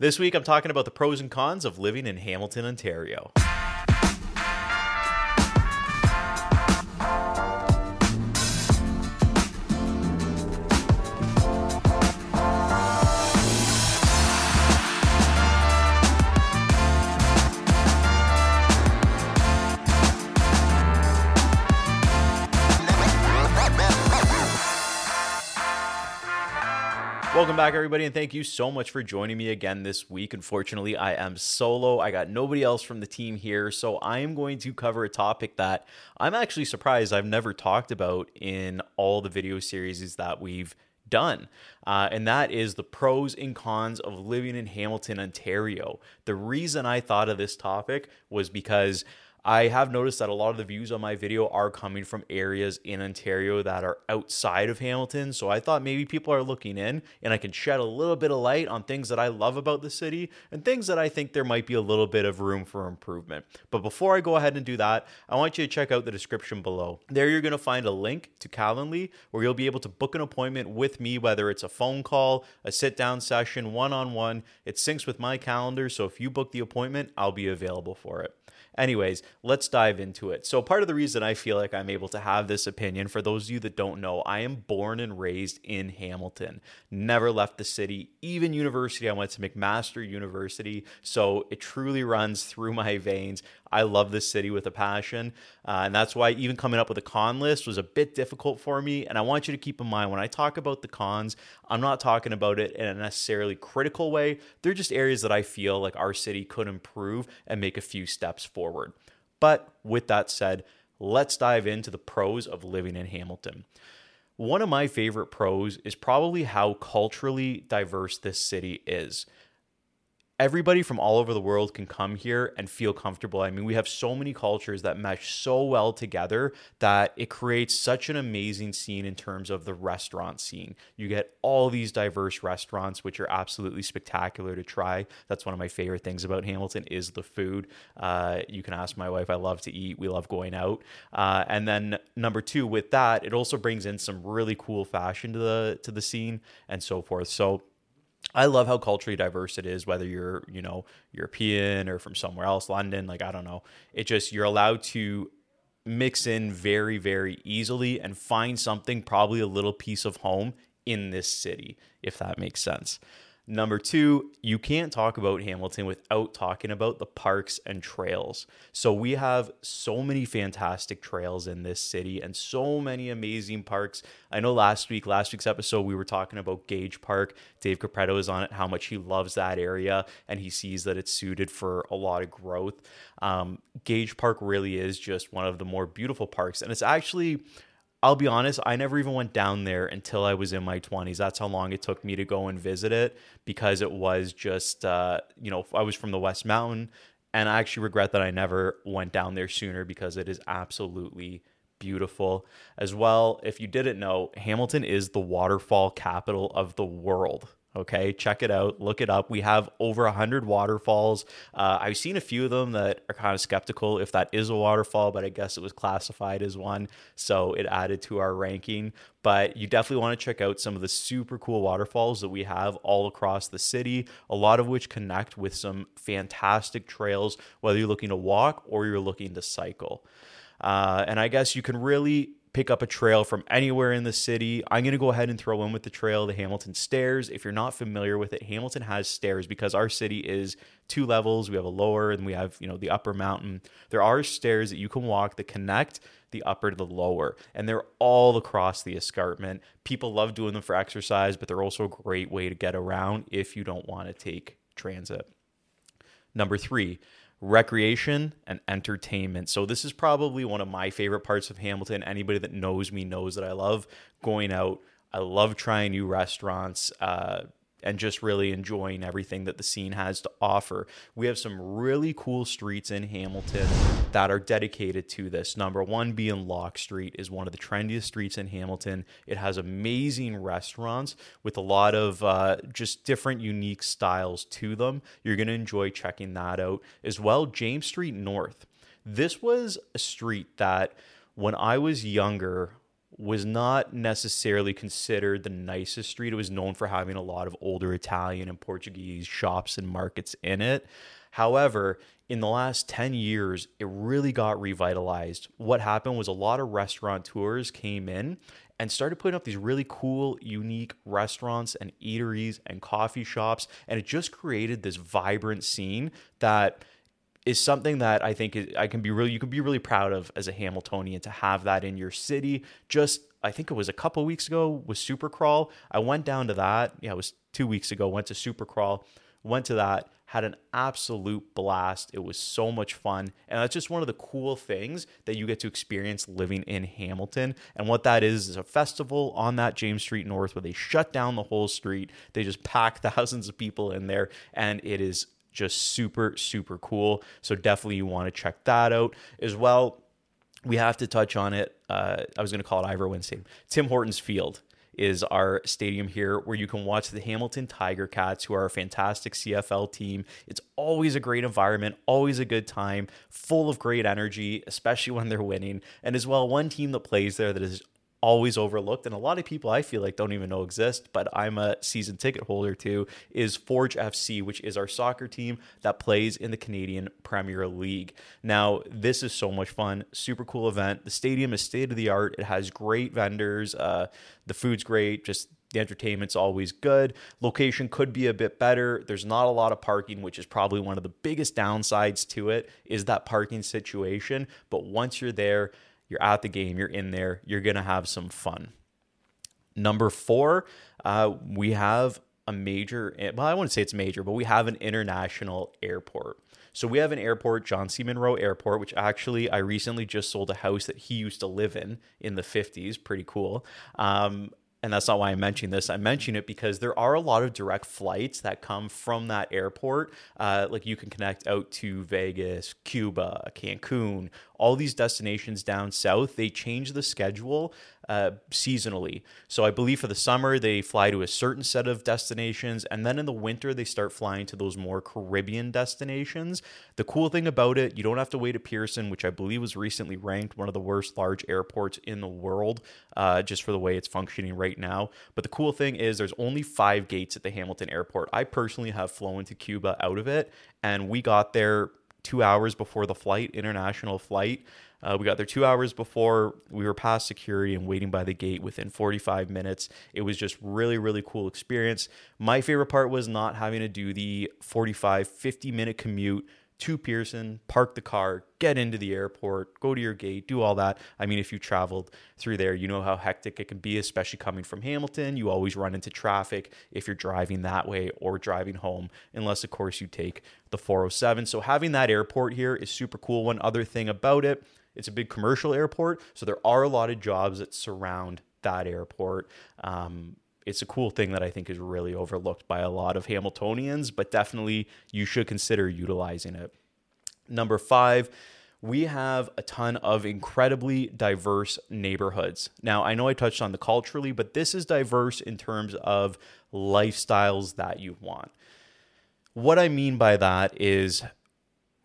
This week, I'm talking about the pros and cons of living in Hamilton, Ontario. Welcome back, everybody, and thank you so much for joining me again this week. Unfortunately, I am solo. I got nobody else from the team here, so I am going to cover a topic that I'm actually surprised I've never talked about in all the video series that we've done. Uh, and that is the pros and cons of living in Hamilton, Ontario. The reason I thought of this topic was because I have noticed that a lot of the views on my video are coming from areas in Ontario that are outside of Hamilton. So I thought maybe people are looking in and I can shed a little bit of light on things that I love about the city and things that I think there might be a little bit of room for improvement. But before I go ahead and do that, I want you to check out the description below. There you're going to find a link to Calendly where you'll be able to book an appointment with me, whether it's a phone call, a sit down session, one on one. It syncs with my calendar. So if you book the appointment, I'll be available for it. Anyways, let's dive into it. So, part of the reason I feel like I'm able to have this opinion, for those of you that don't know, I am born and raised in Hamilton, never left the city, even university. I went to McMaster University. So, it truly runs through my veins. I love this city with a passion. Uh, and that's why even coming up with a con list was a bit difficult for me. And I want you to keep in mind when I talk about the cons, I'm not talking about it in a necessarily critical way. They're just areas that I feel like our city could improve and make a few steps forward. But with that said, let's dive into the pros of living in Hamilton. One of my favorite pros is probably how culturally diverse this city is everybody from all over the world can come here and feel comfortable. I mean, we have so many cultures that mesh so well together that it creates such an amazing scene in terms of the restaurant scene. You get all these diverse restaurants, which are absolutely spectacular to try. That's one of my favorite things about Hamilton is the food. Uh, you can ask my wife. I love to eat. We love going out. Uh, and then number two, with that, it also brings in some really cool fashion to the to the scene and so forth. So I love how culturally diverse it is, whether you're, you know, European or from somewhere else, London, like I don't know. It just you're allowed to mix in very, very easily and find something, probably a little piece of home in this city, if that makes sense. Number two, you can't talk about Hamilton without talking about the parks and trails. So we have so many fantastic trails in this city and so many amazing parks. I know last week, last week's episode, we were talking about Gage Park. Dave Capretta is on it, how much he loves that area and he sees that it's suited for a lot of growth. Um, Gage Park really is just one of the more beautiful parks. And it's actually I'll be honest, I never even went down there until I was in my 20s. That's how long it took me to go and visit it because it was just, uh, you know, I was from the West Mountain and I actually regret that I never went down there sooner because it is absolutely beautiful. As well, if you didn't know, Hamilton is the waterfall capital of the world. Okay, check it out, look it up. We have over 100 waterfalls. Uh, I've seen a few of them that are kind of skeptical if that is a waterfall, but I guess it was classified as one. So it added to our ranking. But you definitely want to check out some of the super cool waterfalls that we have all across the city, a lot of which connect with some fantastic trails, whether you're looking to walk or you're looking to cycle. Uh, and I guess you can really pick up a trail from anywhere in the city. I'm going to go ahead and throw in with the trail the Hamilton Stairs. If you're not familiar with it, Hamilton has stairs because our city is two levels. We have a lower and we have, you know, the upper mountain. There are stairs that you can walk that connect the upper to the lower, and they're all across the escarpment. People love doing them for exercise, but they're also a great way to get around if you don't want to take transit. Number three, recreation and entertainment. So this is probably one of my favorite parts of Hamilton. Anybody that knows me knows that I love going out. I love trying new restaurants. Uh, and just really enjoying everything that the scene has to offer. We have some really cool streets in Hamilton that are dedicated to this. Number one being Locke Street is one of the trendiest streets in Hamilton. It has amazing restaurants with a lot of uh, just different unique styles to them. You're going to enjoy checking that out as well. James Street North. This was a street that when I was younger was not necessarily considered the nicest street. It was known for having a lot of older Italian and Portuguese shops and markets in it. However, in the last 10 years, it really got revitalized. What happened was a lot of restaurateurs came in and started putting up these really cool, unique restaurants and eateries and coffee shops. And it just created this vibrant scene that is something that I think I can be really you can be really proud of as a Hamiltonian to have that in your city. Just I think it was a couple weeks ago with Supercrawl. I went down to that. Yeah, it was two weeks ago. Went to Supercrawl. Went to that had an absolute blast. It was so much fun. And that's just one of the cool things that you get to experience living in Hamilton. And what that is is a festival on that James Street North where they shut down the whole street. They just pack thousands of people in there and it is just super super cool. So definitely you want to check that out as well. We have to touch on it. Uh, I was going to call it Ivor Stadium, Tim Hortons Field is our stadium here where you can watch the Hamilton Tiger Cats, who are a fantastic CFL team. It's always a great environment, always a good time, full of great energy, especially when they're winning. And as well, one team that plays there that is always overlooked and a lot of people I feel like don't even know exist, but I'm a season ticket holder to is Forge FC, which is our soccer team that plays in the Canadian Premier League. Now, this is so much fun, super cool event. The stadium is state of the art. It has great vendors. Uh, the food's great. Just the entertainment's always good. Location could be a bit better. There's not a lot of parking, which is probably one of the biggest downsides to it is that parking situation. But once you're there, you're at the game, you're in there, you're going to have some fun. Number four, uh, we have a major, well, I wouldn't say it's major, but we have an international airport. So we have an airport, John C. Munro Airport, which actually I recently just sold a house that he used to live in in the 50s. Pretty cool. Um, and that's not why I'm mentioning this. I mention it because there are a lot of direct flights that come from that airport. Uh, like you can connect out to Vegas, Cuba, Cancun, all these destinations down south. They change the schedule uh, seasonally. So I believe for the summer, they fly to a certain set of destinations. And then in the winter, they start flying to those more Caribbean destinations. The cool thing about it, you don't have to wait at Pearson, which I believe was recently ranked one of the worst large airports in the world, uh, just for the way it's functioning right now. But the cool thing is, there's only five gates at the Hamilton airport. I personally have flown to Cuba out of it, and we got there two hours before the flight, international flight. Uh, we got there two hours before we were past security and waiting by the gate within 45 minutes. It was just really, really cool experience. My favorite part was not having to do the 45, 50 minute commute to Pearson, park the car, get into the airport, go to your gate, do all that. I mean, if you traveled through there, you know how hectic it can be, especially coming from Hamilton. You always run into traffic if you're driving that way or driving home, unless, of course, you take the 407. So, having that airport here is super cool. One other thing about it it's a big commercial airport, so there are a lot of jobs that surround that airport. Um, it's a cool thing that I think is really overlooked by a lot of Hamiltonians, but definitely you should consider utilizing it. Number five, we have a ton of incredibly diverse neighborhoods. Now, I know I touched on the culturally, but this is diverse in terms of lifestyles that you want. What I mean by that is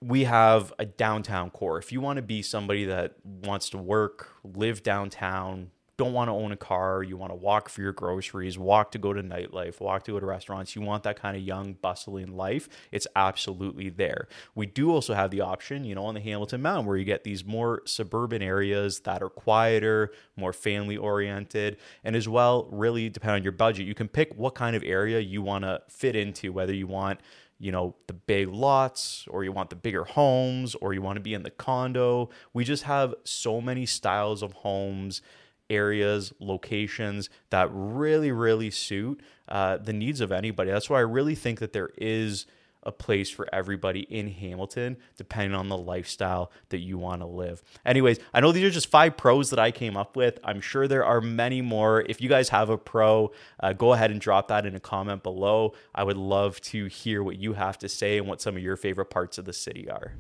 we have a downtown core. If you want to be somebody that wants to work, live downtown, don't want to own a car, you want to walk for your groceries, walk to go to nightlife, walk to go to restaurants, you want that kind of young, bustling life, it's absolutely there. We do also have the option, you know, on the Hamilton Mountain where you get these more suburban areas that are quieter, more family oriented, and as well, really depend on your budget. You can pick what kind of area you want to fit into, whether you want you know, the big lots or you want the bigger homes or you want to be in the condo. We just have so many styles of homes, areas, locations that really, really suit uh, the needs of anybody. That's why I really think that there is a place for everybody in Hamilton, depending on the lifestyle that you want to live. Anyways, I know these are just five pros that I came up with. I'm sure there are many more. If you guys have a pro, uh, go ahead and drop that in a comment below. I would love to hear what you have to say and what some of your favorite parts of the city are.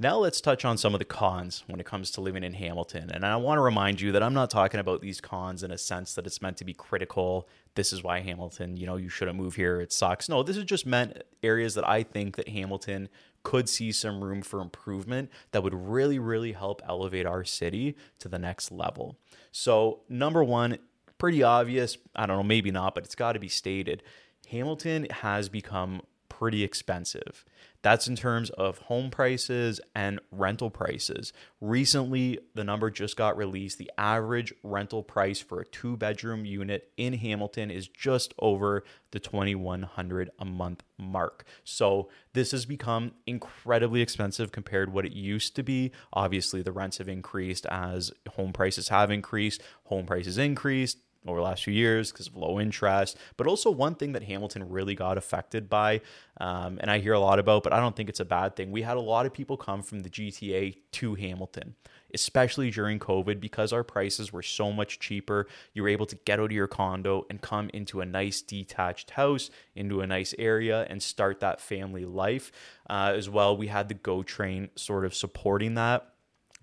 Now let's touch on some of the cons when it comes to living in Hamilton. And I want to remind you that I'm not talking about these cons in a sense that it's meant to be critical. This is why Hamilton, you know, you shouldn't move here. It sucks. No, this is just meant areas that I think that Hamilton could see some room for improvement that would really, really help elevate our city to the next level. So, number one, pretty obvious. I don't know, maybe not, but it's got to be stated. Hamilton has become pretty expensive. That's in terms of home prices and rental prices. Recently, the number just got released. The average rental price for a two bedroom unit in Hamilton is just over the 2100 a month mark. So, this has become incredibly expensive compared to what it used to be. Obviously, the rents have increased as home prices have increased, home prices increased, over the last few years because of low interest. But also, one thing that Hamilton really got affected by, um, and I hear a lot about, but I don't think it's a bad thing. We had a lot of people come from the GTA to Hamilton, especially during COVID, because our prices were so much cheaper. You were able to get out of your condo and come into a nice detached house, into a nice area, and start that family life. Uh, as well, we had the GO train sort of supporting that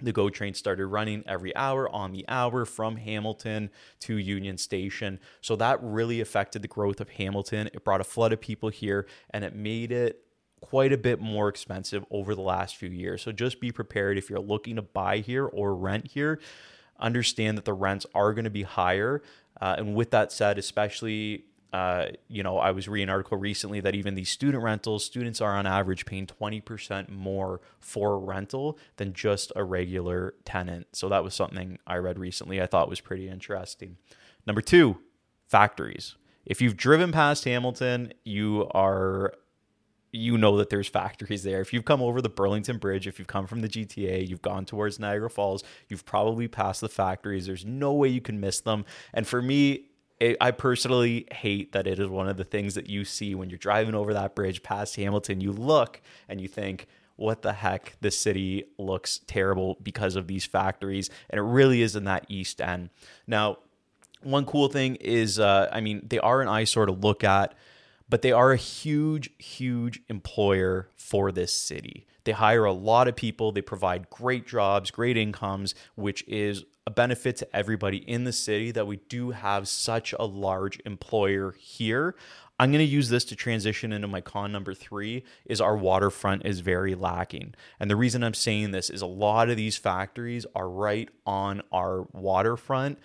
the GO train started running every hour on the hour from Hamilton to Union Station. So that really affected the growth of Hamilton. It brought a flood of people here and it made it quite a bit more expensive over the last few years. So just be prepared if you're looking to buy here or rent here. Understand that the rents are going to be higher. Uh, and with that said, especially uh, you know, I was reading an article recently that even these student rentals, students are on average paying 20% more for rental than just a regular tenant. So that was something I read recently I thought was pretty interesting. Number two, factories. If you've driven past Hamilton, you are you know that there's factories there. If you've come over the Burlington Bridge, if you've come from the GTA, you've gone towards Niagara Falls, you've probably passed the factories. There's no way you can miss them. And for me, it, I personally hate that it is one of the things that you see when you're driving over that bridge past Hamilton. You look and you think, what the heck? This city looks terrible because of these factories. And it really is in that East End. Now, one cool thing is, uh, I mean, they are an eyesore to look at, but they are a huge, huge employer for this city. They hire a lot of people, they provide great jobs, great incomes, which is a benefit to everybody in the city that we do have such a large employer here. I'm going to use this to transition into my con number three is our waterfront is very lacking. And the reason I'm saying this is a lot of these factories are right on our waterfront,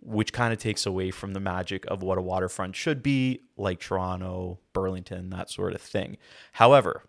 which kind of takes away from the magic of what a waterfront should be, like Toronto, Burlington, that sort of thing. However,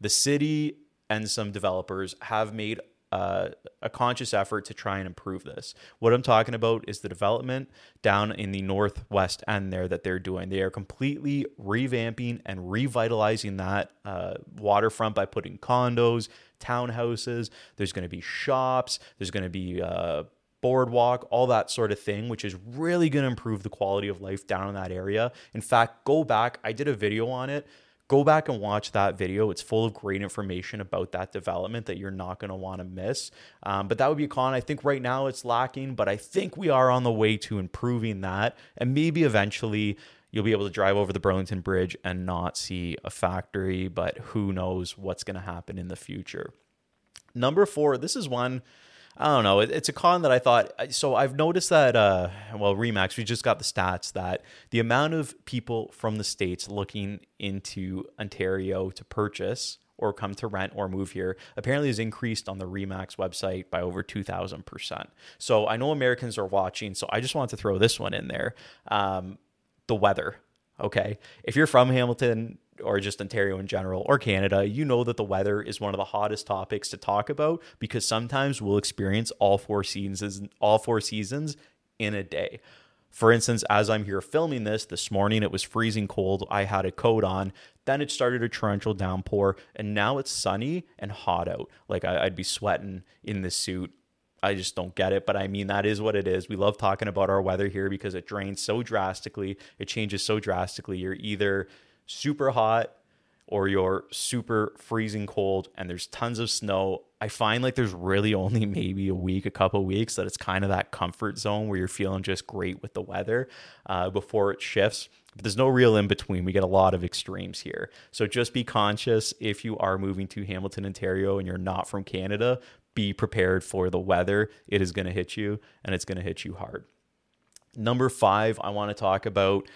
the city and some developers have made uh, a conscious effort to try and improve this. What I'm talking about is the development down in the northwest end there that they're doing. They are completely revamping and revitalizing that uh, waterfront by putting condos, townhouses. There's going to be shops. There's going to be uh, boardwalk, all that sort of thing, which is really going to improve the quality of life down in that area. In fact, go back. I did a video on it go back and watch that video. It's full of great information about that development that you're not going to want to miss. Um, but that would be a con. I think right now it's lacking, but I think we are on the way to improving that. And maybe eventually you'll be able to drive over the Burlington Bridge and not see a factory, but who knows what's going to happen in the future. Number four, this is one I don't know. It, it's a con that I thought. So I've noticed that. Uh, well, Remax, we just got the stats that the amount of people from the states looking into Ontario to purchase or come to rent or move here apparently has increased on the Remax website by over 2,000%. So I know Americans are watching, so I just wanted to throw this one in there. Um, the weather. Okay. If you're from Hamilton, or just Ontario in general or Canada, you know that the weather is one of the hottest topics to talk about because sometimes we'll experience all four seasons all four seasons in a day. For instance, as I'm here filming this, this morning it was freezing cold. I had a coat on. Then it started a torrential downpour, and now it's sunny and hot out. Like I, would be sweating in this suit. I just don't get it, but I mean, that is what it is. We love talking about our weather here because it drains so drastically, it changes so drastically. You're either super hot or you're super freezing cold and there's tons of snow, I find like there's really only maybe a week, a couple weeks that it's kind of that comfort zone where you're feeling just great with the weather uh, before it shifts. But there's no real in between. We get a lot of extremes here. So just be conscious if you are moving to Hamilton, Ontario, and you're not from Canada, be prepared for the weather. It is going to hit you and it's going to hit you hard. Number five, I want to talk about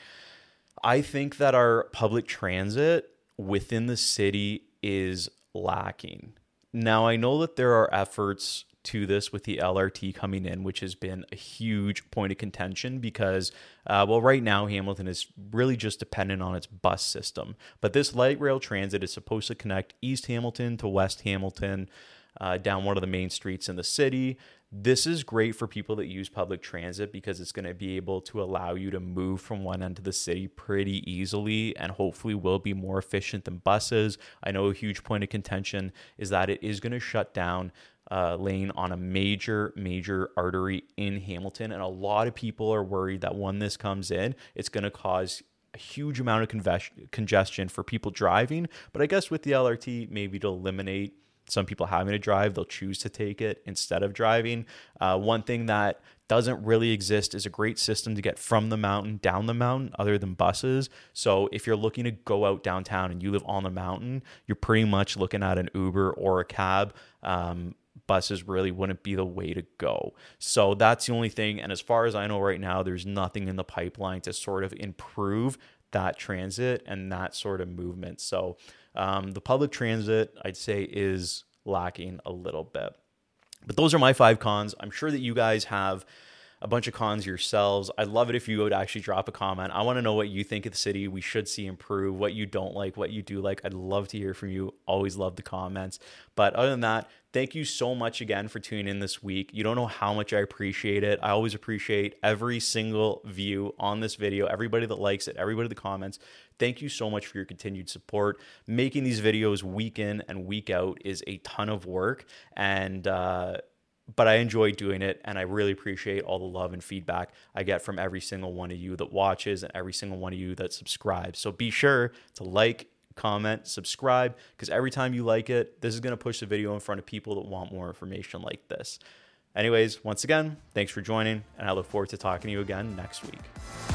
I think that our public transit within the city is lacking. Now, I know that there are efforts to this with the LRT coming in, which has been a huge point of contention because, uh, well, right now Hamilton is really just dependent on its bus system. But this light rail transit is supposed to connect East Hamilton to West Hamilton uh, down one of the main streets in the city. This is great for people that use public transit because it's going to be able to allow you to move from one end of the city pretty easily and hopefully will be more efficient than buses. I know a huge point of contention is that it is going to shut down uh, lane on a major, major artery in Hamilton. And a lot of people are worried that when this comes in, it's going to cause a huge amount of congestion for people driving. But I guess with the LRT, maybe to eliminate some people having to drive, they'll choose to take it instead of driving. Uh, one thing that doesn't really exist is a great system to get from the mountain down the mountain other than buses. So if you're looking to go out downtown and you live on the mountain, you're pretty much looking at an Uber or a cab. Um, buses really wouldn't be the way to go. So that's the only thing. And as far as I know right now, there's nothing in the pipeline to sort of improve that transit and that sort of movement. So um, the public transit, I'd say, is lacking a little bit. But those are my five cons. I'm sure that you guys have a bunch of cons yourselves. I'd love it if you would actually drop a comment. I want to know what you think of the city we should see improve, what you don't like, what you do like. I'd love to hear from you. Always love the comments. But other than that, thank you so much again for tuning in this week. You don't know how much I appreciate it. I always appreciate every single view on this video, everybody that likes it, everybody that comments. Thank you so much for your continued support. Making these videos week in and week out is a ton of work. And, uh, but I enjoy doing it and I really appreciate all the love and feedback I get from every single one of you that watches and every single one of you that subscribes. So be sure to like, comment, subscribe because every time you like it, this is going to push the video in front of people that want more information like this. Anyways, once again, thanks for joining and I look forward to talking to you again next week.